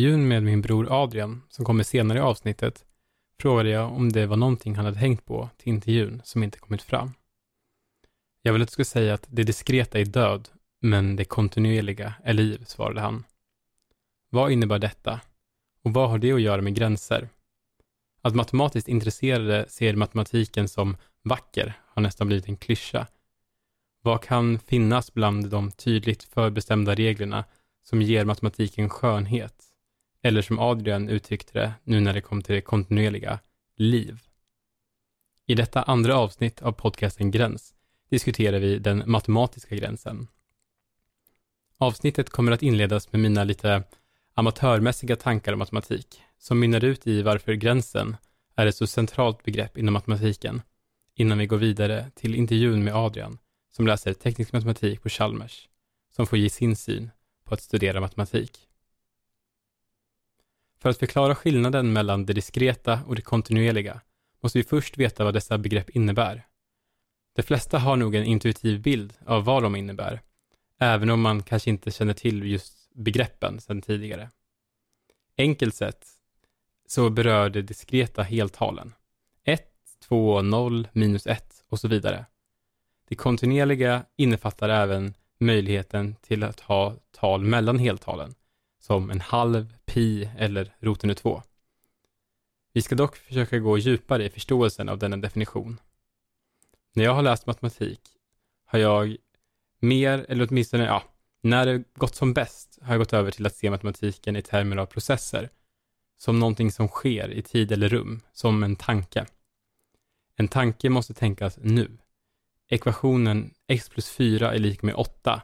Intervjun med min bror Adrian, som kommer senare i avsnittet, frågade jag om det var någonting han hade hängt på till intervjun som inte kommit fram. Jag vill att du ska säga att det diskreta är död, men det kontinuerliga är liv, svarade han. Vad innebär detta? Och vad har det att göra med gränser? Att matematiskt intresserade ser matematiken som vacker har nästan blivit en klyscha. Vad kan finnas bland de tydligt förbestämda reglerna som ger matematiken skönhet? Eller som Adrian uttryckte det nu när det kom till det kontinuerliga, liv. I detta andra avsnitt av podcasten Gräns diskuterar vi den matematiska gränsen. Avsnittet kommer att inledas med mina lite amatörmässiga tankar om matematik, som mynnar ut i varför gränsen är ett så centralt begrepp inom matematiken, innan vi går vidare till intervjun med Adrian, som läser teknisk matematik på Chalmers, som får ge sin syn på att studera matematik. För att förklara skillnaden mellan det diskreta och det kontinuerliga måste vi först veta vad dessa begrepp innebär. De flesta har nog en intuitiv bild av vad de innebär, även om man kanske inte känner till just begreppen sedan tidigare. Enkelt sett så berör det diskreta heltalen. 1, 2, 0, minus 1 och så vidare. Det kontinuerliga innefattar även möjligheten till att ha tal mellan heltalen, som en halv, pi eller roten ur 2. Vi ska dock försöka gå djupare i förståelsen av denna definition. När jag har läst matematik har jag mer, eller åtminstone, ja, när det gått som bäst har jag gått över till att se matematiken i termer av processer, som någonting som sker i tid eller rum, som en tanke. En tanke måste tänkas nu. Ekvationen x plus 4 är lika med 8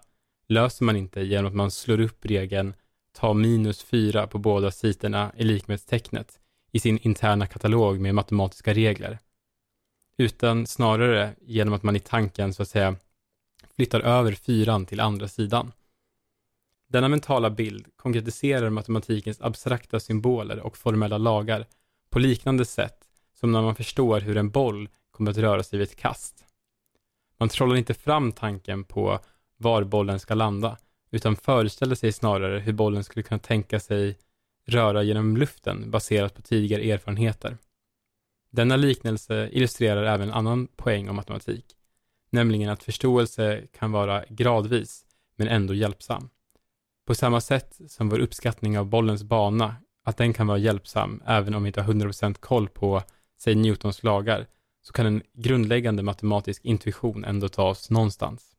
löser man inte genom att man slår upp regeln ta minus 4 på båda sidorna i likhetstecknet i sin interna katalog med matematiska regler, utan snarare genom att man i tanken så att säga flyttar över fyran till andra sidan. Denna mentala bild konkretiserar matematikens abstrakta symboler och formella lagar på liknande sätt som när man förstår hur en boll kommer att röra sig vid ett kast. Man trollar inte fram tanken på var bollen ska landa, utan föreställer sig snarare hur bollen skulle kunna tänka sig röra genom luften baserat på tidigare erfarenheter. Denna liknelse illustrerar även en annan poäng om matematik, nämligen att förståelse kan vara gradvis, men ändå hjälpsam. På samma sätt som vår uppskattning av bollens bana, att den kan vara hjälpsam även om vi inte har 100% koll på, säg Newtons lagar, så kan en grundläggande matematisk intuition ändå ta oss någonstans.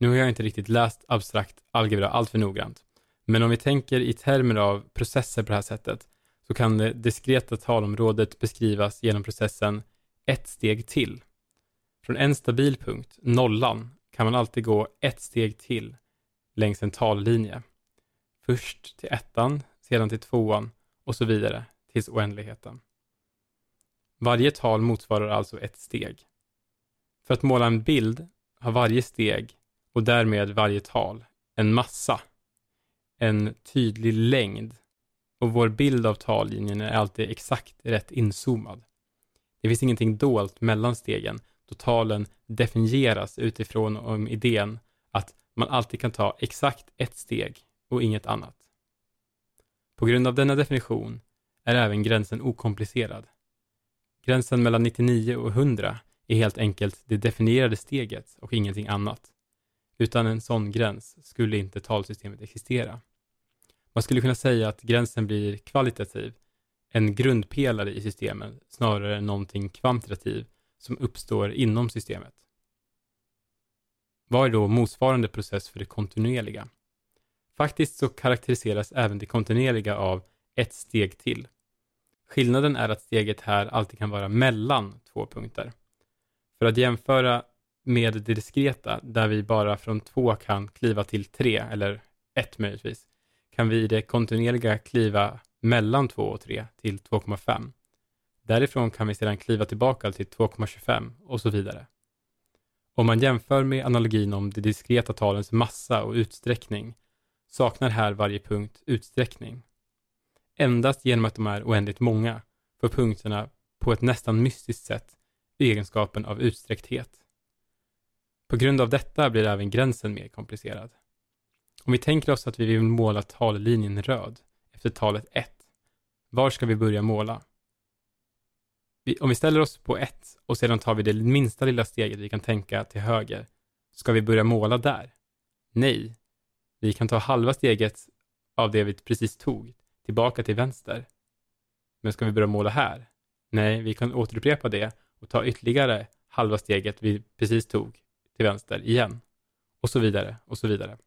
Nu har jag inte riktigt läst abstrakt algebra allt för noggrant, men om vi tänker i termer av processer på det här sättet, så kan det diskreta talområdet beskrivas genom processen ett steg till. Från en stabil punkt, nollan, kan man alltid gå ett steg till längs en tallinje. Först till ettan, sedan till tvåan och så vidare tills oändligheten. Varje tal motsvarar alltså ett steg. För att måla en bild har varje steg och därmed varje tal en massa, en tydlig längd och vår bild av tallinjen är alltid exakt rätt inzoomad. Det finns ingenting dolt mellan stegen då talen definieras utifrån om idén att man alltid kan ta exakt ett steg och inget annat. På grund av denna definition är även gränsen okomplicerad. Gränsen mellan 99 och 100 är helt enkelt det definierade steget och ingenting annat. Utan en sån gräns skulle inte talsystemet existera. Man skulle kunna säga att gränsen blir kvalitativ, en grundpelare i systemet, snarare än någonting kvantitativ som uppstår inom systemet. Vad är då motsvarande process för det kontinuerliga? Faktiskt så karaktäriseras även det kontinuerliga av ett steg till. Skillnaden är att steget här alltid kan vara mellan två punkter. För att jämföra med det diskreta, där vi bara från två kan kliva till tre, eller ett möjligtvis, kan vi i det kontinuerliga kliva mellan 2 och 3 till 2,5. Därifrån kan vi sedan kliva tillbaka till 2,25 och så vidare. Om man jämför med analogin om de diskreta talens massa och utsträckning saknar här varje punkt utsträckning. Endast genom att de är oändligt många får punkterna på ett nästan mystiskt sätt egenskapen av utsträckthet. På grund av detta blir även gränsen mer komplicerad. Om vi tänker oss att vi vill måla tallinjen röd efter talet 1, var ska vi börja måla? Om vi ställer oss på 1 och sedan tar vi det minsta lilla steget vi kan tänka till höger, ska vi börja måla där? Nej, vi kan ta halva steget av det vi precis tog tillbaka till vänster. Men ska vi börja måla här? Nej, vi kan återupprepa det och ta ytterligare halva steget vi precis tog till vänster igen. Och så vidare, och så vidare.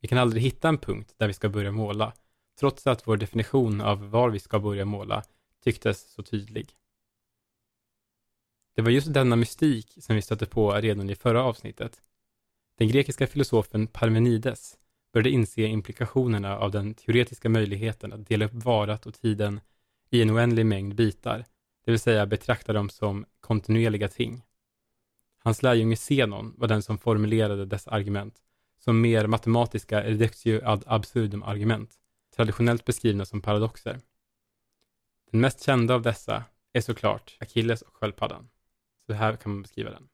Vi kan aldrig hitta en punkt där vi ska börja måla, trots att vår definition av var vi ska börja måla tycktes så tydlig. Det var just denna mystik som vi stötte på redan i förra avsnittet. Den grekiska filosofen Parmenides började inse implikationerna av den teoretiska möjligheten att dela upp varat och tiden i en oändlig mängd bitar, det vill säga betrakta dem som kontinuerliga ting. Hans lärjunge Zenon var den som formulerade dessa argument som mer matematiska reductio ad absurdum argument, traditionellt beskrivna som paradoxer. Den mest kända av dessa är såklart Achilles och sköldpaddan. Så här kan man beskriva den.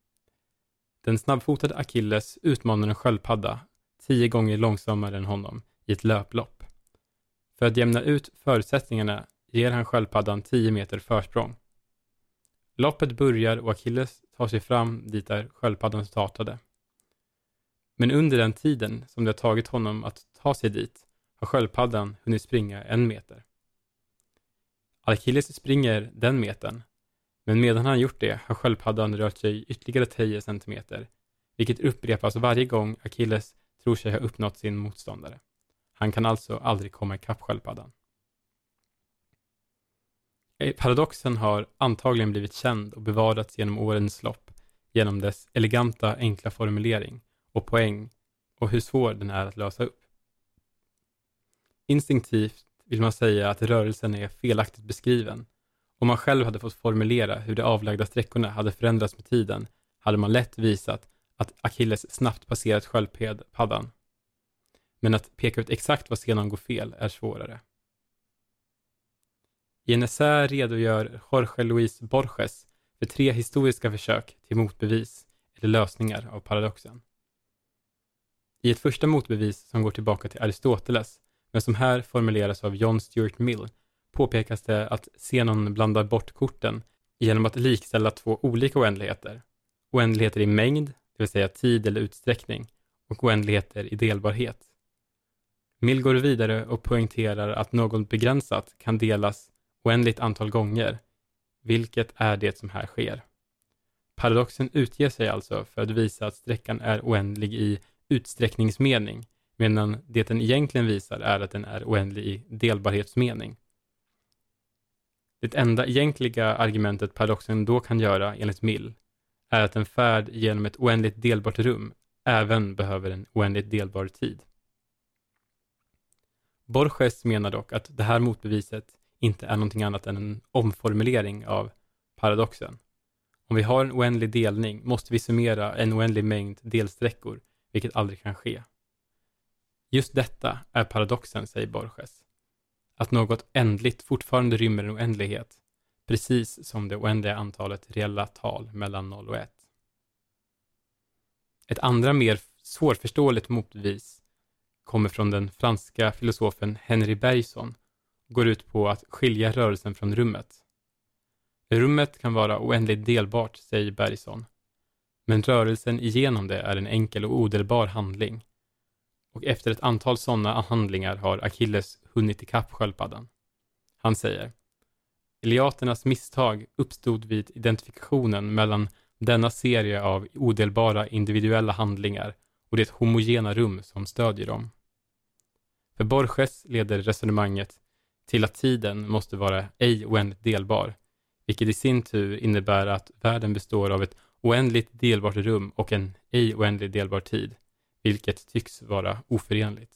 Den snabbfotade Achilles utmanar en sköldpadda tio gånger långsammare än honom i ett löplopp. För att jämna ut förutsättningarna ger han sköldpaddan 10 meter försprång. Loppet börjar och Achilles tar sig fram dit där sköldpaddan startade. Men under den tiden som det har tagit honom att ta sig dit har sköldpaddan hunnit springa en meter. Achilles springer den metern, men medan han gjort det har sköldpaddan rört sig ytterligare 10 centimeter, vilket upprepas varje gång Achilles tror sig ha uppnått sin motståndare. Han kan alltså aldrig komma ikapp sköldpaddan. Eh, paradoxen har antagligen blivit känd och bevarats genom årens lopp genom dess eleganta, enkla formulering och poäng och hur svår den är att lösa upp. Instinktivt vill man säga att rörelsen är felaktigt beskriven. Om man själv hade fått formulera hur de avlagda sträckorna hade förändrats med tiden hade man lätt visat att Achilles snabbt passerat sköldpaddan. Men att peka ut exakt vad senan går fel är svårare. I en essä redogör Jorge Luis Borges för tre historiska försök till motbevis eller lösningar av paradoxen. I ett första motbevis som går tillbaka till Aristoteles, men som här formuleras av John Stuart Mill, påpekas det att Zenon blandar bort korten genom att likställa två olika oändligheter. Oändligheter i mängd, det vill säga tid eller utsträckning, och oändligheter i delbarhet. Mill går vidare och poängterar att något begränsat kan delas oändligt antal gånger, vilket är det som här sker. Paradoxen utger sig alltså för att visa att sträckan är oändlig i utsträckningsmening, medan det den egentligen visar är att den är oändlig i delbarhetsmening. Det enda egentliga argumentet paradoxen då kan göra, enligt Mill, är att en färd genom ett oändligt delbart rum även behöver en oändligt delbar tid. Borges menar dock att det här motbeviset inte är någonting annat än en omformulering av paradoxen. Om vi har en oändlig delning måste vi summera en oändlig mängd delsträckor, vilket aldrig kan ske. Just detta är paradoxen, säger Borges. Att något ändligt fortfarande rymmer en oändlighet, precis som det oändliga antalet reella tal mellan 0 och 1. Ett andra mer svårförståeligt motbevis kommer från den franska filosofen Henry Bergson går ut på att skilja rörelsen från rummet. Rummet kan vara oändligt delbart, säger Bergson. Men rörelsen igenom det är en enkel och odelbar handling. Och efter ett antal sådana handlingar har Achilles hunnit ikapp sköldpaddan. Han säger Eliaternas misstag uppstod vid identifikationen mellan denna serie av odelbara individuella handlingar och det homogena rum som stödjer dem. För Borges leder resonemanget till att tiden måste vara ej oändligt delbar, vilket i sin tur innebär att världen består av ett oändligt delbart rum och en ej oändligt delbar tid, vilket tycks vara oförenligt.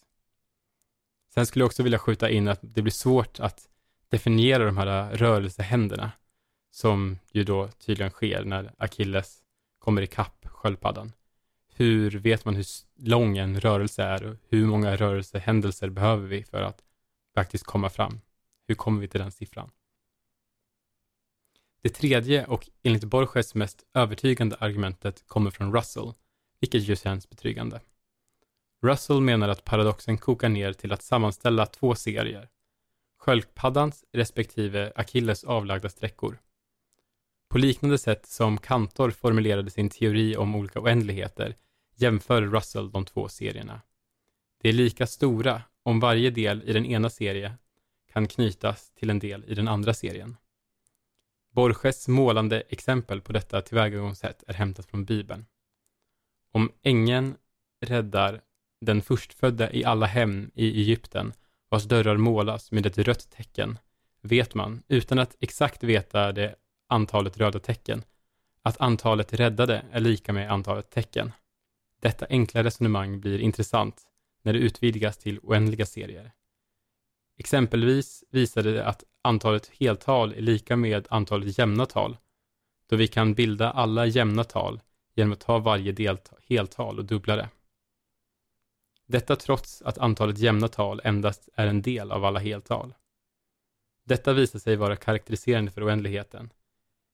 Sen skulle jag också vilja skjuta in att det blir svårt att definiera de här rörelsehänderna, som ju då tydligen sker när Achilles kommer ikapp sköldpaddan. Hur vet man hur lång en rörelse är och hur många rörelsehändelser behöver vi för att faktiskt komma fram. Hur kommer vi till den siffran? Det tredje och enligt Borges mest övertygande argumentet kommer från Russell, vilket ju känns betryggande. Russell menar att paradoxen kokar ner till att sammanställa två serier, sköldpaddans respektive Achilles avlagda sträckor. På liknande sätt som Cantor formulerade sin teori om olika oändligheter jämför Russell de två serierna. De är lika stora om varje del i den ena serien kan knytas till en del i den andra serien. Borges målande exempel på detta tillvägagångssätt är hämtat från Bibeln. Om ängeln räddar den förstfödda i alla hem i Egypten vars dörrar målas med ett rött tecken, vet man, utan att exakt veta det antalet röda tecken, att antalet räddade är lika med antalet tecken. Detta enkla resonemang blir intressant när det utvidgas till oändliga serier. Exempelvis visade det att antalet heltal är lika med antalet jämna tal, då vi kan bilda alla jämna tal genom att ta varje heltal och dubbla det. Detta trots att antalet jämna tal endast är en del av alla heltal. Detta visar sig vara karaktäriserande för oändligheten.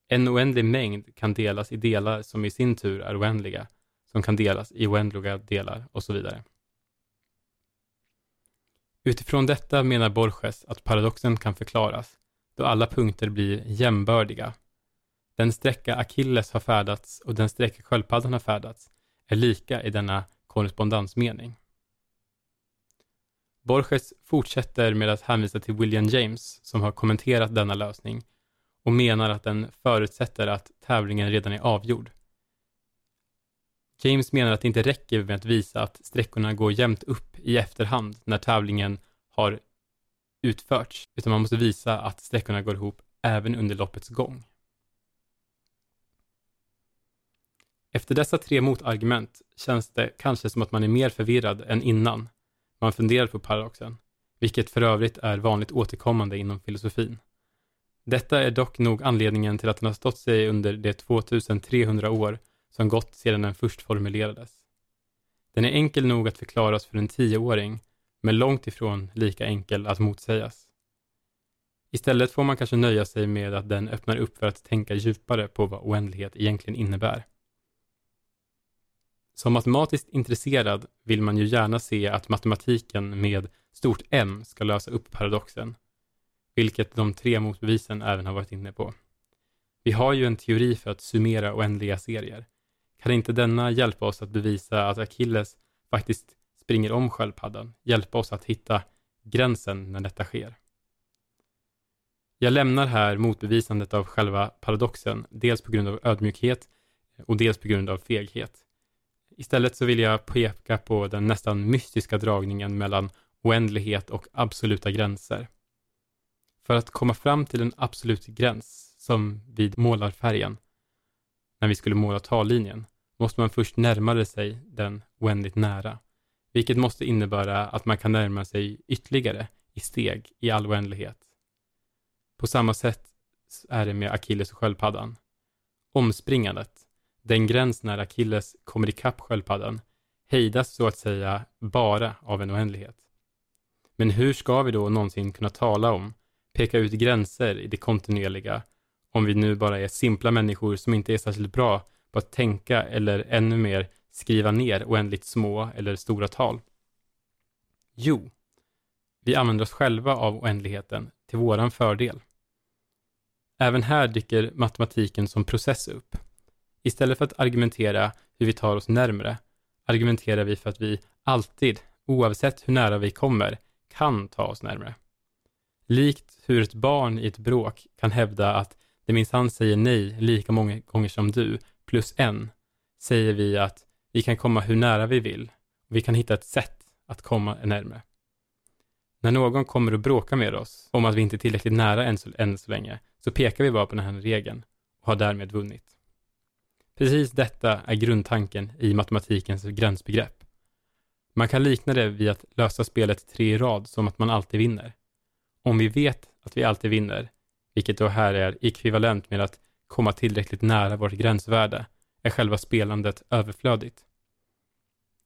En oändlig mängd kan delas i delar som i sin tur är oändliga, som kan delas i oändliga delar och så vidare. Utifrån detta menar Borges att paradoxen kan förklaras, då alla punkter blir jämbördiga. Den sträcka Achilles har färdats och den sträcka sköldpaddan har färdats är lika i denna korrespondensmening. Borges fortsätter med att hänvisa till William James som har kommenterat denna lösning och menar att den förutsätter att tävlingen redan är avgjord. James menar att det inte räcker med att visa att sträckorna går jämnt upp i efterhand när tävlingen har utförts, utan man måste visa att sträckorna går ihop även under loppets gång. Efter dessa tre motargument känns det kanske som att man är mer förvirrad än innan man funderar på paradoxen, vilket för övrigt är vanligt återkommande inom filosofin. Detta är dock nog anledningen till att den har stått sig under de 2300 år som gått sedan den först formulerades. Den är enkel nog att förklaras för en tioåring, men långt ifrån lika enkel att motsägas. Istället får man kanske nöja sig med att den öppnar upp för att tänka djupare på vad oändlighet egentligen innebär. Som matematiskt intresserad vill man ju gärna se att matematiken med stort M ska lösa upp paradoxen, vilket de tre motbevisen även har varit inne på. Vi har ju en teori för att summera oändliga serier. Kan inte denna hjälpa oss att bevisa att Achilles faktiskt springer om sköldpaddan, hjälpa oss att hitta gränsen när detta sker? Jag lämnar här motbevisandet av själva paradoxen, dels på grund av ödmjukhet och dels på grund av feghet. Istället så vill jag peka på den nästan mystiska dragningen mellan oändlighet och absoluta gränser. För att komma fram till en absolut gräns, som vid målarfärgen, när vi skulle måla tallinjen, måste man först närma sig den oändligt nära, vilket måste innebära att man kan närma sig ytterligare i steg i all oändlighet. På samma sätt är det med Akilles och sköldpaddan. Omspringandet, den gräns när Akilles kommer ikapp sköldpaddan hejdas så att säga bara av en oändlighet. Men hur ska vi då någonsin kunna tala om, peka ut gränser i det kontinuerliga, om vi nu bara är simpla människor som inte är särskilt bra på att tänka eller ännu mer skriva ner oändligt små eller stora tal? Jo, vi använder oss själva av oändligheten till våran fördel. Även här dyker matematiken som process upp. Istället för att argumentera hur vi tar oss närmre, argumenterar vi för att vi alltid, oavsett hur nära vi kommer, kan ta oss närmre. Likt hur ett barn i ett bråk kan hävda att det minsann säger nej lika många gånger som du, plus en, säger vi att vi kan komma hur nära vi vill. Vi kan hitta ett sätt att komma närmare. När någon kommer och bråkar med oss om att vi inte är tillräckligt nära än så, än så länge, så pekar vi bara på den här regeln och har därmed vunnit. Precis detta är grundtanken i matematikens gränsbegrepp. Man kan likna det vid att lösa spelet tre i rad som att man alltid vinner. Om vi vet att vi alltid vinner, vilket då här är ekvivalent med att komma tillräckligt nära vårt gränsvärde, är själva spelandet överflödigt.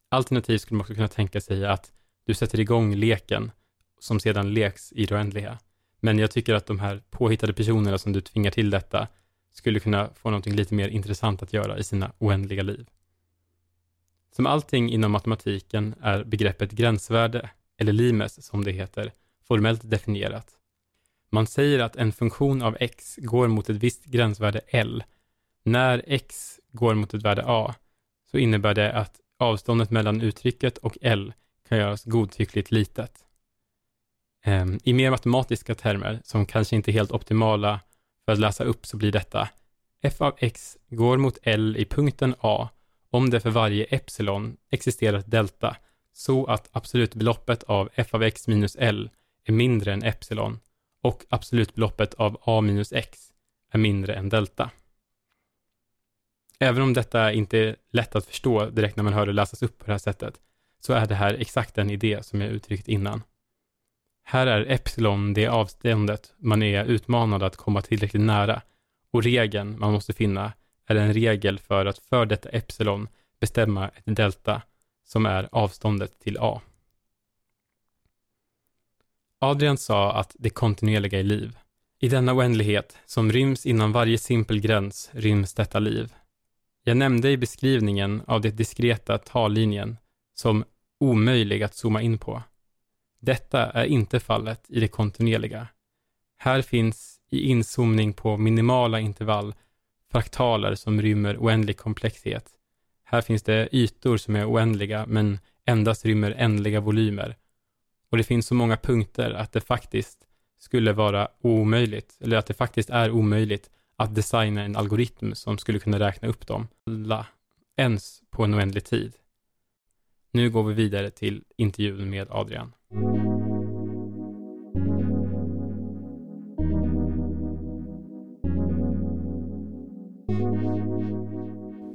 Alternativt skulle man också kunna tänka sig att du sätter igång leken som sedan leks i det oändliga. Men jag tycker att de här påhittade personerna som du tvingar till detta skulle kunna få någonting lite mer intressant att göra i sina oändliga liv. Som allting inom matematiken är begreppet gränsvärde, eller limes som det heter, formellt definierat. Man säger att en funktion av x går mot ett visst gränsvärde L. När x går mot ett värde A så innebär det att avståndet mellan uttrycket och L kan göras godtyckligt litet. Ehm, I mer matematiska termer, som kanske inte är helt optimala för att läsa upp, så blir detta f av x går mot L i punkten A om det för varje epsilon existerar ett delta, så att absolutbeloppet av f av x minus L är mindre än epsilon och absolutbeloppet av a minus x är mindre än delta. Även om detta inte är lätt att förstå direkt när man hör det läsas upp på det här sättet, så är det här exakt den idé som jag uttryckt innan. Här är epsilon det avståndet man är utmanad att komma tillräckligt nära och regeln man måste finna är en regel för att för detta epsilon bestämma ett delta som är avståndet till a. Adrian sa att det kontinuerliga är liv. I denna oändlighet, som ryms inom varje simpel gräns, ryms detta liv. Jag nämnde i beskrivningen av det diskreta tallinjen som omöjlig att zooma in på. Detta är inte fallet i det kontinuerliga. Här finns i inzoomning på minimala intervall fraktaler som rymmer oändlig komplexhet. Här finns det ytor som är oändliga men endast rymmer ändliga volymer. Och det finns så många punkter att det faktiskt skulle vara omöjligt, eller att det faktiskt är omöjligt att designa en algoritm som skulle kunna räkna upp dem alla, ens på en oändlig tid. Nu går vi vidare till intervjun med Adrian.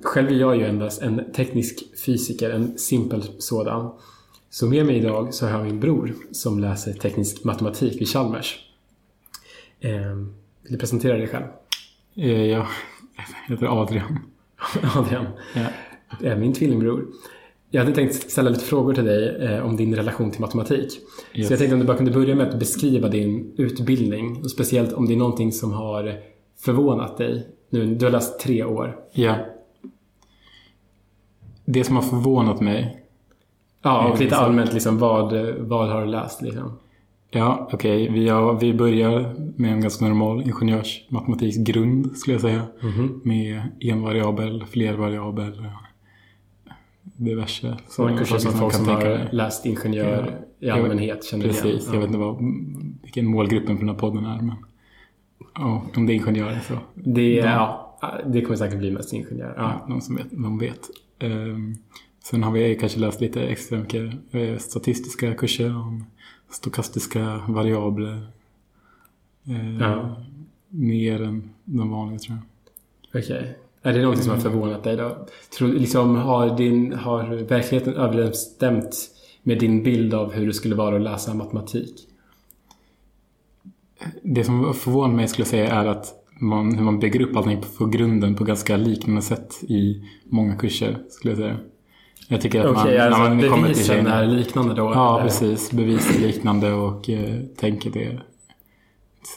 Själv är jag ju endast en teknisk fysiker, en simpel sådan. Så med mig idag så har jag min bror som läser teknisk matematik vid Chalmers. Eh, vill du presentera dig själv? Eh, ja, jag heter Adrian. Adrian. Ja. Min tvillingbror. Jag hade tänkt ställa lite frågor till dig eh, om din relation till matematik. Yes. Så jag tänkte om du bara kunde börja med att beskriva din utbildning. Och speciellt om det är någonting som har förvånat dig. Nu, du har läst tre år. Ja. Det som har förvånat mig. Ja, och lite liksom, allmänt liksom vad, vad har du läst liksom? Ja, okej. Okay. Vi, vi börjar med en ganska normal ingenjörsmatematiksgrund skulle jag säga. Mm -hmm. Med envariabel, flervariabel, diverse. Sådana kurser som folk som har läst ingenjör ja. i allmänhet känner Precis. igen. Precis. Jag vet inte vad, vilken målgruppen för den här podden är. Men, ja, om det är ingenjörer så. Det, ja, det kommer säkert bli mest ingenjörer. Ja. ja, någon som vet. Någon vet. Um, sen har vi kanske läst lite extra mycket eh, statistiska kurser om stokastiska variabler. Eh, ja. Mer än de vanliga tror jag. Okej. Okay. Är det någonting som har förvånat dig då? Tror, liksom, har, din, har verkligheten överensstämt med din bild av hur det skulle vara att läsa matematik? Det som förvånar mig skulle jag säga är att man, hur man bygger upp allting på grunden på ganska liknande sätt i många kurser skulle jag säga. Jag tycker att okay, man, alltså, när man kommer till är liknande då? Ja, eller? precis. Bevis är liknande och eh, tänket är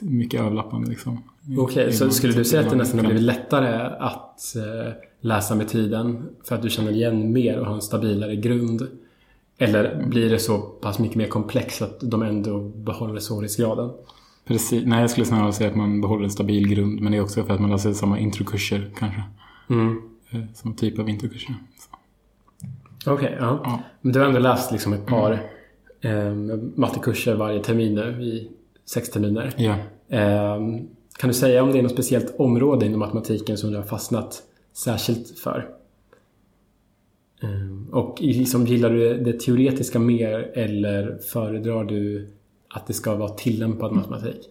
mycket överlappande. Liksom. Okej, okay, så skulle du säga att det nästan har blivit lättare att eh, läsa med tiden för att du känner igen mer och har en stabilare grund? Eller blir det så pass mycket mer komplext att de ändå behåller svårighetsgraden? Precis. Nej, jag skulle snarare säga att man behåller en stabil grund. Men det är också för att man läser samma introkurser kanske. Mm. Eh, som typ av introkurser. Okej, okay, ja. ja. Men du har ändå läst liksom ett par mm. eh, mattekurser varje termin nu i sex terminer. Ja. Eh, kan du säga om det är något speciellt område inom matematiken som du har fastnat särskilt för? Eh, och liksom, gillar du det teoretiska mer eller föredrar du att det ska vara tillämpad matematik?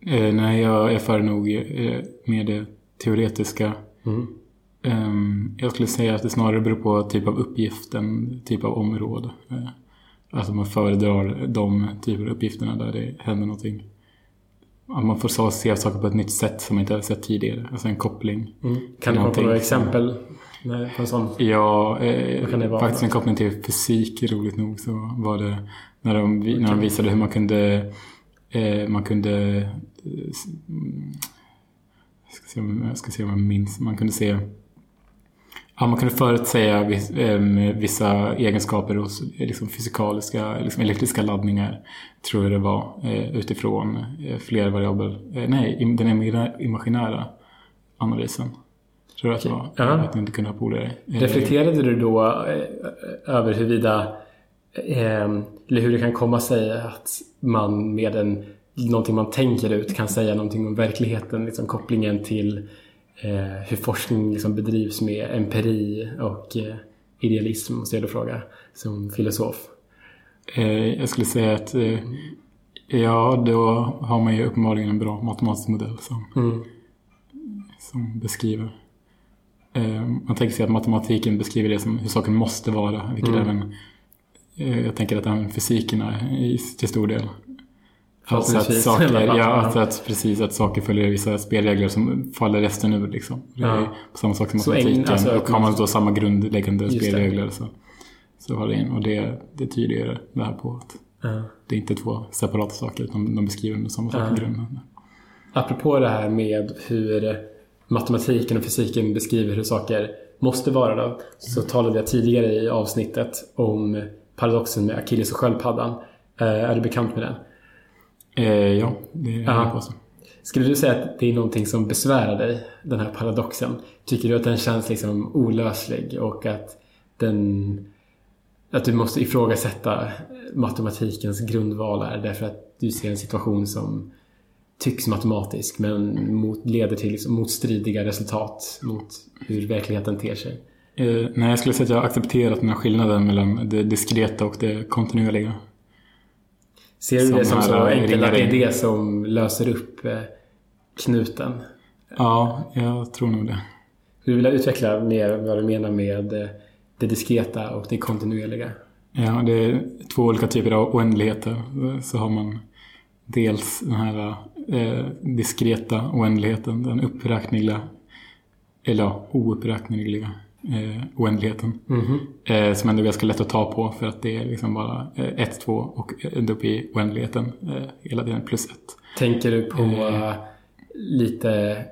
Eh, nej, jag är för nog eh, med det teoretiska. Mm. Um, jag skulle säga att det snarare beror på typ av uppgift än typ av område. Uh, alltså man föredrar de typer av uppgifterna där det händer någonting. Att man får se saker på ett nytt sätt som man inte har sett tidigare. Alltså en koppling. Mm. Kan du komma på några exempel? Nej, på en sån? Ja, eh, faktiskt en koppling till fysik, roligt nog, så var det när de, när de visade hur man kunde eh, man kunde eh, jag ska, se om, jag ska se om jag minns. Man kunde se Ja, man kunde förutsäga viss, eh, vissa egenskaper hos liksom, fysikaliska, liksom, elektriska laddningar. Tror jag det var. Eh, utifrån eh, fler variabler. Eh, nej, den imaginära analysen. Tror jag att det var. Ja. Att ni inte kunde ha polare. Reflekterade du då över huruvida eller hur det kan komma sig att man med en, någonting man tänker ut kan säga någonting om verkligheten, liksom kopplingen till hur forskning liksom bedrivs med empiri och eh, idealism, måste jag då fråga, som filosof? Eh, jag skulle säga att eh, ja, då har man ju uppenbarligen en bra matematisk modell som, mm. som beskriver. Eh, man tänker sig att matematiken beskriver det som hur saken måste vara, vilket mm. även eh, jag tänker att även fysiken är till stor del. Alltså att saker, ja, att, att, precis att saker följer vissa spelregler som faller resten ur liksom. Det är ja. samma sak som matematiken. Alltså, och har man då samma grundläggande spelregler så, så har det in. Och det, det tyder det här på att ja. det är inte två separata saker utan de beskriver samma sak i grunden. Apropå det här med hur matematiken och fysiken beskriver hur saker måste vara då, så talade jag tidigare i avsnittet om paradoxen med Achilles och sköldpaddan. Eh, är du bekant med den? Eh, ja, det är jag på. Skulle du säga att det är någonting som besvärar dig, den här paradoxen? Tycker du att den känns liksom olöslig och att den att du måste ifrågasätta matematikens grundvalar därför att du ser en situation som tycks matematisk men mot, leder till liksom motstridiga resultat mot hur verkligheten ter sig? Eh, nej, jag skulle säga att jag har accepterat den här skillnaden mellan det diskreta och det kontinuerliga. Ser du det som så enkelt att det är det som löser upp eh, knuten? Ja, jag tror nog det. Skulle du vilja utveckla mer vad du menar med eh, det diskreta och det kontinuerliga? Ja, det är två olika typer av oändligheter. Så har man dels den här eh, diskreta oändligheten, den uppräkneliga, eller ja, ouppräkneliga eh, oändligheten. Mm -hmm. eh, som ändå är ganska lätt att ta på för att det är liksom bara 1, eh, 2 och ända upp i oändligheten eh, hela tiden plus 1. Tänker du på eh, lite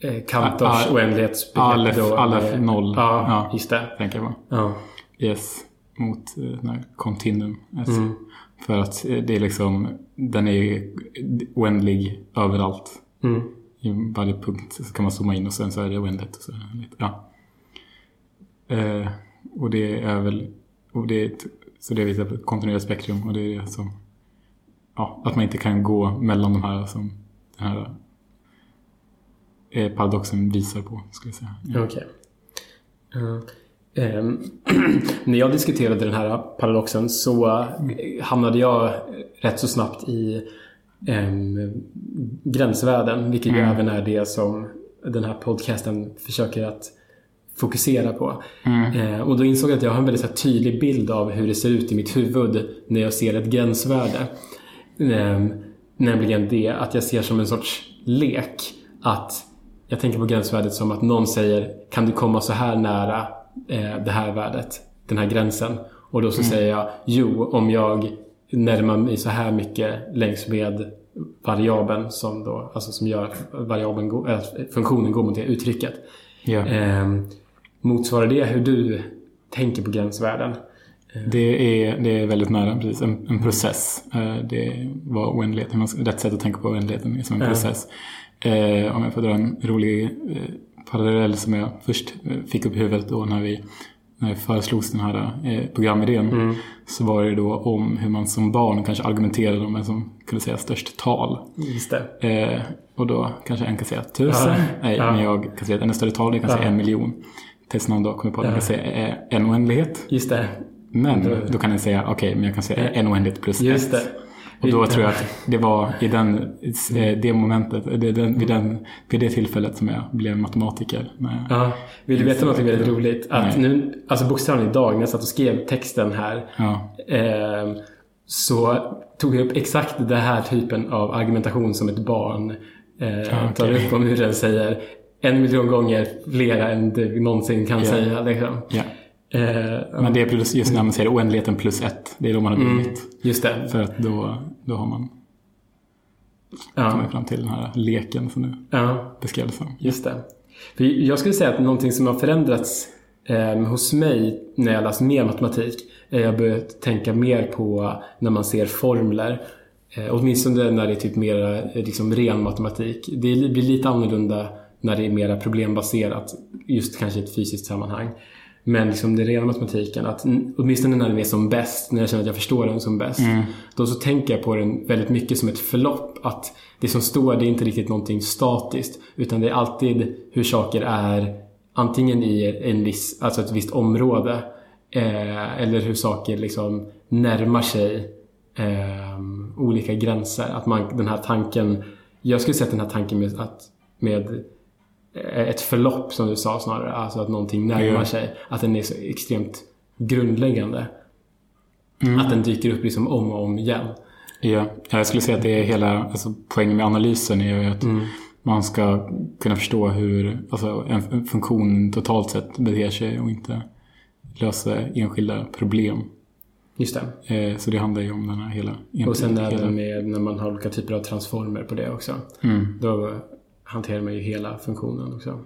eh, Kantors ah, oändlighetsbegrepp? Alef, alef 0. Ja, ja, just det. Tänker jag på. Ja. Yes, mot eh, kontinuum. Alltså. Mm. För att det är liksom, den är oändlig överallt. Mm. I varje punkt så kan man zooma in och sen så är det oändligt. Och så, ja. Eh, och det är väl, och det, så det visar på ett kontinuerligt spektrum och det är som, ja, att man inte kan gå mellan de här som den här eh, paradoxen visar på, skulle jag säga. Ja. Okej. Okay. Uh, um, när jag diskuterade den här paradoxen så uh, hamnade jag rätt så snabbt i um, gränsvärden, vilket mm. även är det som den här podcasten försöker att fokusera på. Mm. Eh, och då insåg jag att jag har en väldigt här, tydlig bild av hur det ser ut i mitt huvud när jag ser ett gränsvärde. Eh, nämligen det att jag ser som en sorts lek. Att jag tänker på gränsvärdet som att någon säger Kan du komma så här nära eh, det här värdet? Den här gränsen. Och då så mm. säger jag Jo, om jag närmar mig så här mycket längs med variabeln som, då, alltså som gör att variabeln, äh, funktionen går mot det uttrycket. Ja. Eh, Motsvarar det hur du tänker på gränsvärden? Det är, det är väldigt nära, precis. En, en process. Eh, det var oändlighet. Rätt sätt att tänka på oändligheten är som en ja. process. Eh, om jag får dra en rolig eh, parallell som jag först fick upp i huvudet då när vi när det föreslogs den här programidén mm. så var det då om hur man som barn kanske argumenterade om en som kunde säga störst tal. Just det. Och då kanske en kan säga tusen, ja. nej, ja. men jag kan säga ett ännu större tal, jag kan ja. säga en miljon. Tills någon dag kommer på att man kan säga en oändlighet. Just det. Men då kan jag säga, okej, okay, men jag kan säga en oändlighet plus Just ett. Det. Och då tror jag att det var i den, eh, det momentet, det, den, vid, den, vid det tillfället som jag blev matematiker. Ja, vill du veta något väldigt roligt? Att nu, alltså bokstavligen idag när jag satt och skrev texten här ja. eh, så tog jag upp exakt den här typen av argumentation som ett barn eh, okay. tar upp om hur den säger en miljon gånger flera än du någonsin kan yeah. säga. Liksom. Yeah. Eh, Men det är plus, just när man säger oändligheten plus ett. Det är då man har vunnit. Mm, just det. För att då, då har man ja. kommit fram till den här leken som du ja. beskrev som. Just det. För jag skulle säga att någonting som har förändrats Eh, hos mig, när jag läst mer matematik, är jag börjat tänka mer på när man ser formler. Eh, åtminstone när det är typ mer eh, liksom, ren matematik. Det blir lite annorlunda när det är mer problembaserat, just kanske i ett fysiskt sammanhang. Men liksom den rena matematiken, att åtminstone när den är som bäst, när jag känner att jag förstår den som bäst. Mm. Då så tänker jag på den väldigt mycket som ett förlopp. Att det som står, det är inte riktigt någonting statiskt. Utan det är alltid hur saker är antingen i en viss, alltså ett visst område. Eh, eller hur saker liksom närmar sig eh, olika gränser. Att man, den här tanken, jag skulle säga att den här tanken med, att, med ett förlopp som du sa snarare. Alltså att någonting närmar ja. sig. Att den är så extremt grundläggande. Mm. Att den dyker upp liksom om och om igen. Ja, jag skulle säga att det är hela alltså, poängen med analysen är ju att mm. man ska kunna förstå hur alltså, en funktion totalt sett beter sig och inte lösa enskilda problem. Just det. Eh, så det handlar ju om den här hela... Och sen även med när man har olika typer av transformer på det också. Mm. Då hanterar man ju hela funktionen också.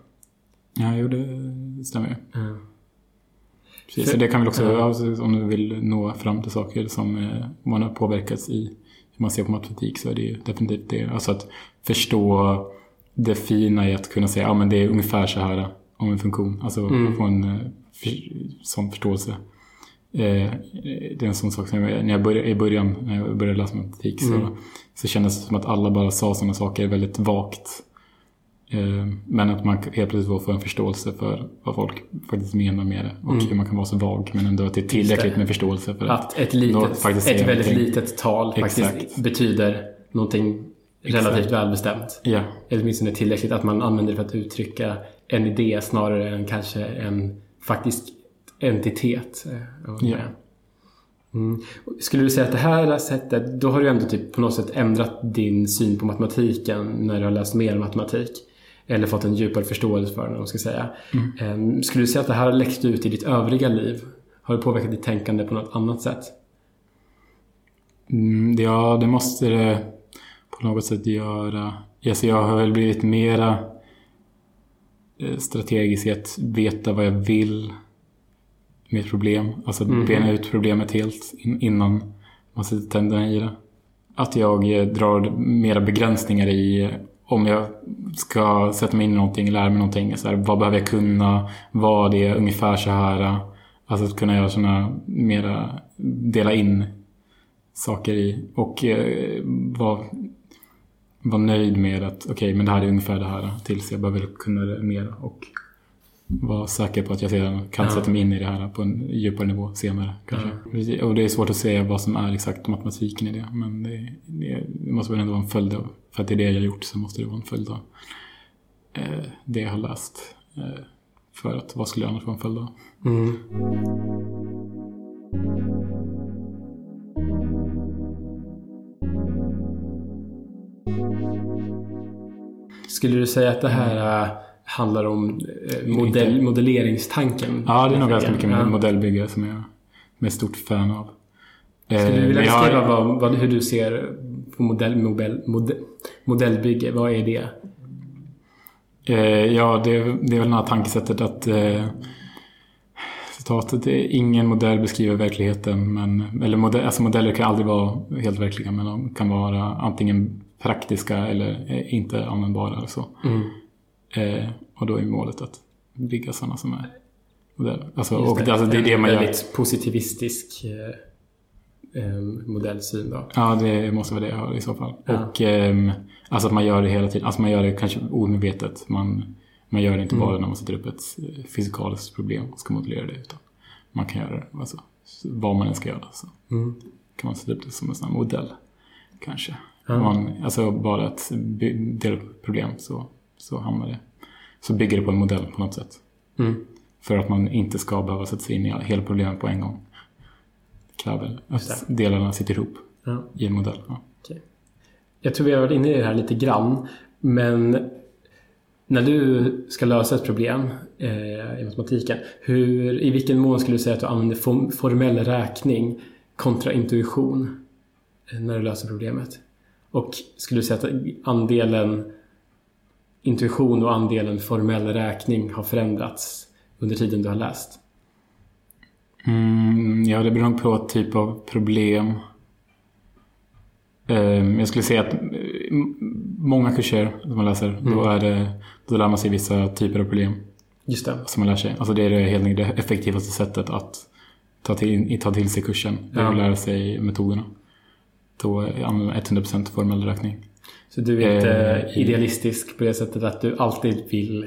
Ja, jo det stämmer ju. Mm. Precis, så det kan väl också, mm. om du vill nå fram till saker som eh, man har påverkats i hur man ser på matematik så är det ju definitivt det. Alltså att förstå det fina i att kunna säga att ja, det är ungefär så här om en funktion. Alltså mm. få en eh, för, sån förståelse. Eh, det är en sån sak som jag, när jag började, i början när jag började läsa matematik mm. så, så kändes det som att alla bara sa sådana saker väldigt vagt. Eh, men att man helt plötsligt får en förståelse för vad folk faktiskt menar med det. Och mm. hur man kan vara så vag men ändå att det är tillräckligt med förståelse för att, att ett, litet, ett väldigt litet tal Exakt. faktiskt betyder någonting relativt Exakt. välbestämt. Ja. Eller åtminstone tillräckligt att man använder det för att uttrycka en idé snarare än kanske en faktisk entitet. Ja. Mm. Skulle du säga att det här sättet, då har du ändå typ på något sätt ändrat din syn på matematiken när du har läst mer matematik eller fått en djupare förståelse för man ska säga. Mm. Ehm, skulle du säga att det här har läckt ut i ditt övriga liv? Har det påverkat ditt tänkande på något annat sätt? Mm, ja, det måste det på något sätt göra. Alltså jag har väl blivit mera eh, strategisk i att veta vad jag vill med ett problem. Alltså mm. bena ut problemet helt innan man sätter tänderna i det. Att jag eh, drar mera begränsningar i om jag ska sätta mig in i någonting, lära mig någonting. Så här, vad behöver jag kunna? Vad är ungefär så här? Äh, alltså att kunna göra sådana mera, dela in saker i. Och eh, vara var nöjd med att okej, okay, men det här är ungefär det här tills jag behöver kunna det mer. Och vara säker på att jag sedan kan ja. sätta mig in i det här på en djupare nivå senare. Kanske. Ja. Och det är svårt att säga vad som är exakt matematiken i det. Men det, det, det måste väl ändå vara en följd av, för att det är det jag har gjort så måste det vara en följd av eh, det jag har läst. Eh, för att vad skulle jag annars vara en följd av? Mm. Skulle du säga att det här handlar om eh, modell, modelleringstanken. Ja, det är nog ganska mycket ja. modellbygge som jag är stort fan av. Skulle du vilja eh, beskriva har... vad, vad, hur du ser på modell, modell, modell, modellbygge? Vad är det? Eh, ja, det, det är väl det här tankesättet att eh, citatet är ingen modell beskriver verkligheten. Men, eller modell, alltså modeller kan aldrig vara helt verkliga men de kan vara antingen praktiska eller inte användbara. Så. Mm. Eh, och då är målet att bygga sådana som är modeller. Alltså, och det, alltså, det är det man gör. Väldigt positivistisk eh, modellsyn då. Ja, det måste vara det jag har i så fall. Ja. Och eh, alltså att man gör det hela tiden. Alltså man gör det kanske omedvetet. Man, man gör det inte mm. bara när man sätter upp ett eh, fysikaliskt problem och ska modellera det. Utan man kan göra det alltså, vad man än ska göra. Så mm. kan man sätta upp det som en sån modell. Kanske. Mm. Man, alltså bara ett delproblem så så hamnar det. Så bygger det på en modell på något sätt. Mm. För att man inte ska behöva sätta sig in i hela problemet på en gång. Det kräver att delarna sitter ihop ja. i en modell. Ja. Okay. Jag tror vi har varit inne i det här lite grann. Men när du ska lösa ett problem eh, i matematiken, hur, i vilken mån skulle du säga att du använder form, formell räkning kontra intuition eh, när du löser problemet? Och skulle du säga att andelen intuition och andelen formell räkning har förändrats under tiden du har läst? Mm, ja, det beror på typ av problem. Ehm, jag skulle säga att eh, många kurser som man läser, mm. då, är det, då lär man sig vissa typer av problem. Just det. Som man lär sig. Alltså det är det helt enkelt det effektivaste sättet att ta till, ta till sig kursen. Det är ja. att lära sig metoderna. Då använder man 100% formell räkning. Så du är inte eh, idealistisk på det sättet att du alltid vill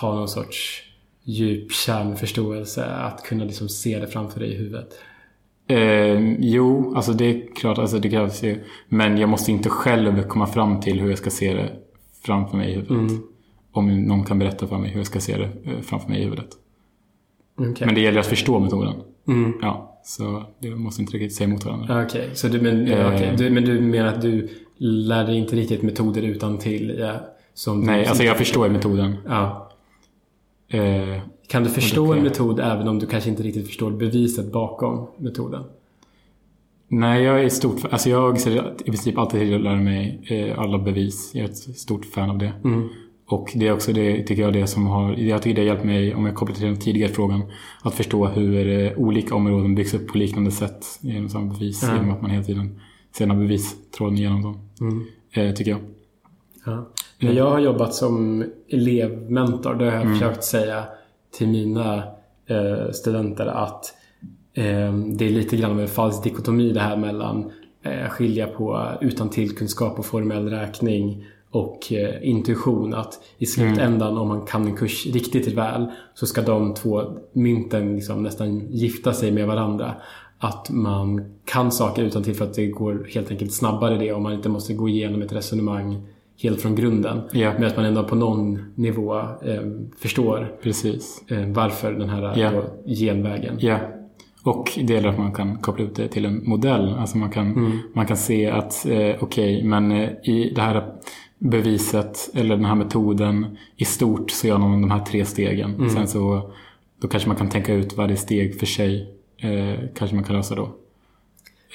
ha någon sorts djup kärnförståelse? Att kunna liksom se det framför dig i huvudet? Eh, jo, alltså det är klart, alltså det krävs ju. Men jag måste inte själv komma fram till hur jag ska se det framför mig i huvudet. Mm. Om någon kan berätta för mig hur jag ska se det eh, framför mig i huvudet. Okay. Men det gäller att förstå metoden. Mm. Ja, så det måste inte riktigt säga emot varandra. Okej, okay. men, eh, okay. du, men du menar att du lär dig inte riktigt metoder utan till ja, som Nej, alltså jag förstår metoden. Ja. Eh, kan du förstå en metod även om du kanske inte riktigt förstår beviset bakom metoden? Nej, jag är stort Alltså jag ser i princip alltid till att lära mig eh, alla bevis. Jag är ett stort fan av det. Mm. Och det är också det, tycker jag, det som har... Jag tycker det har hjälpt mig, om jag kopplar till den tidigare frågan, att förstå hur eh, olika områden byggs upp på liknande sätt genom samma bevis. Mm. Genom att man hela tiden ser den här bevistråden genom dem. Mm. Eh, tycker jag. Ja. När jag har jobbat som elevmentor, då har jag mm. försökt säga till mina eh, studenter att eh, det är lite grann av en falsk dikotomi det här mellan eh, skilja på utan tillkunskap och formell räkning och eh, intuition. Att i slutändan mm. om man kan en kurs riktigt väl så ska de två mynten liksom nästan gifta sig med varandra. Att man kan saker utan till för att det går helt enkelt snabbare det om man inte måste gå igenom ett resonemang helt från grunden. Yeah. Men att man ändå på någon nivå eh, förstår Precis. Eh, varför den här yeah. genvägen. Yeah. Och det gäller att man kan koppla ut det till en modell. Alltså man kan, mm. man kan se att eh, okej, okay, men eh, i det här beviset eller den här metoden i stort så gör man de här tre stegen. Mm. Sen så då kanske man kan tänka ut varje steg för sig. Eh, kanske man kan lösa då.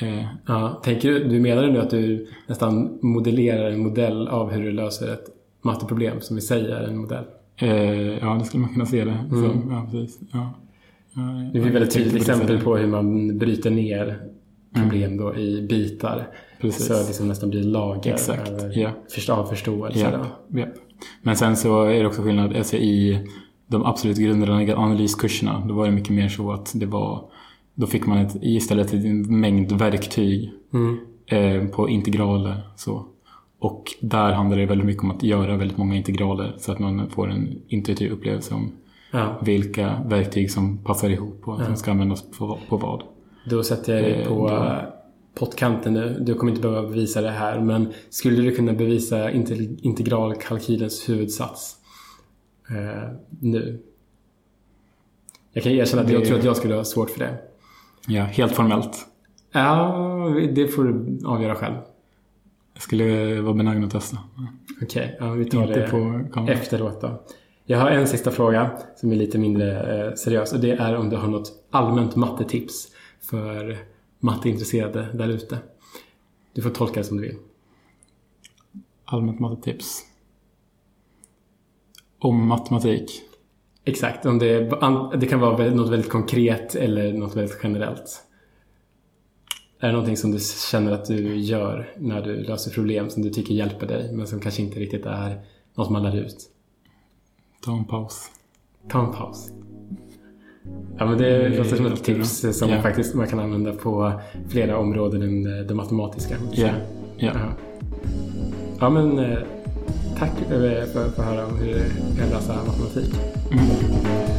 Eh. Ja, tänker du, du menar nu att du nästan modellerar en modell av hur du löser ett matteproblem som i sig är en modell? Eh, ja, det skulle man kunna se det mm. som. Ja, precis. Ja. det är ett väldigt tydligt exempel på hur man bryter ner problem då i bitar. Precis. Så det liksom nästan blir lager Exakt. Över yeah. förstå, förståelse. Yep. Yep. Men sen så är det också skillnad alltså i de absolut grundläggande analyskurserna. Då var det mycket mer så att det var då fick man ett, istället en mängd verktyg mm. eh, på integraler. Så. Och där handlar det väldigt mycket om att göra väldigt många integraler så att man får en intuitiv upplevelse om ja. vilka verktyg som passar ihop och ja. som ska användas på, på vad. Då sätter jag dig på eh, pottkanten nu. Du kommer inte behöva bevisa det här men skulle du kunna bevisa integralkalkylens huvudsats eh, nu? Jag kan erkänna att det... jag tror att jag skulle ha svårt för det. Ja, helt formellt. Ja, det får du avgöra själv. Jag skulle vara benägen att testa. Okej, okay, ja, vi tar Inte det på efteråt då. Jag har en sista fråga som är lite mindre eh, seriös och det är om du har något allmänt mattetips för matteintresserade där ute. Du får tolka det som du vill. Allmänt mattetips. Om matematik. Exakt, om det, det kan vara något väldigt konkret eller något väldigt generellt. Är det någonting som du känner att du gör när du löser problem som du tycker hjälper dig men som kanske inte riktigt är något man lär ut? Ta en paus. Ta en paus. Ja, men det låter som ett tips som yeah. faktiskt man kan använda på flera områden än det matematiska. Ja. Yeah. Yeah. Ja, men eh, tack eh, för, för att höra om hur jag kan läsa matematik. Mm.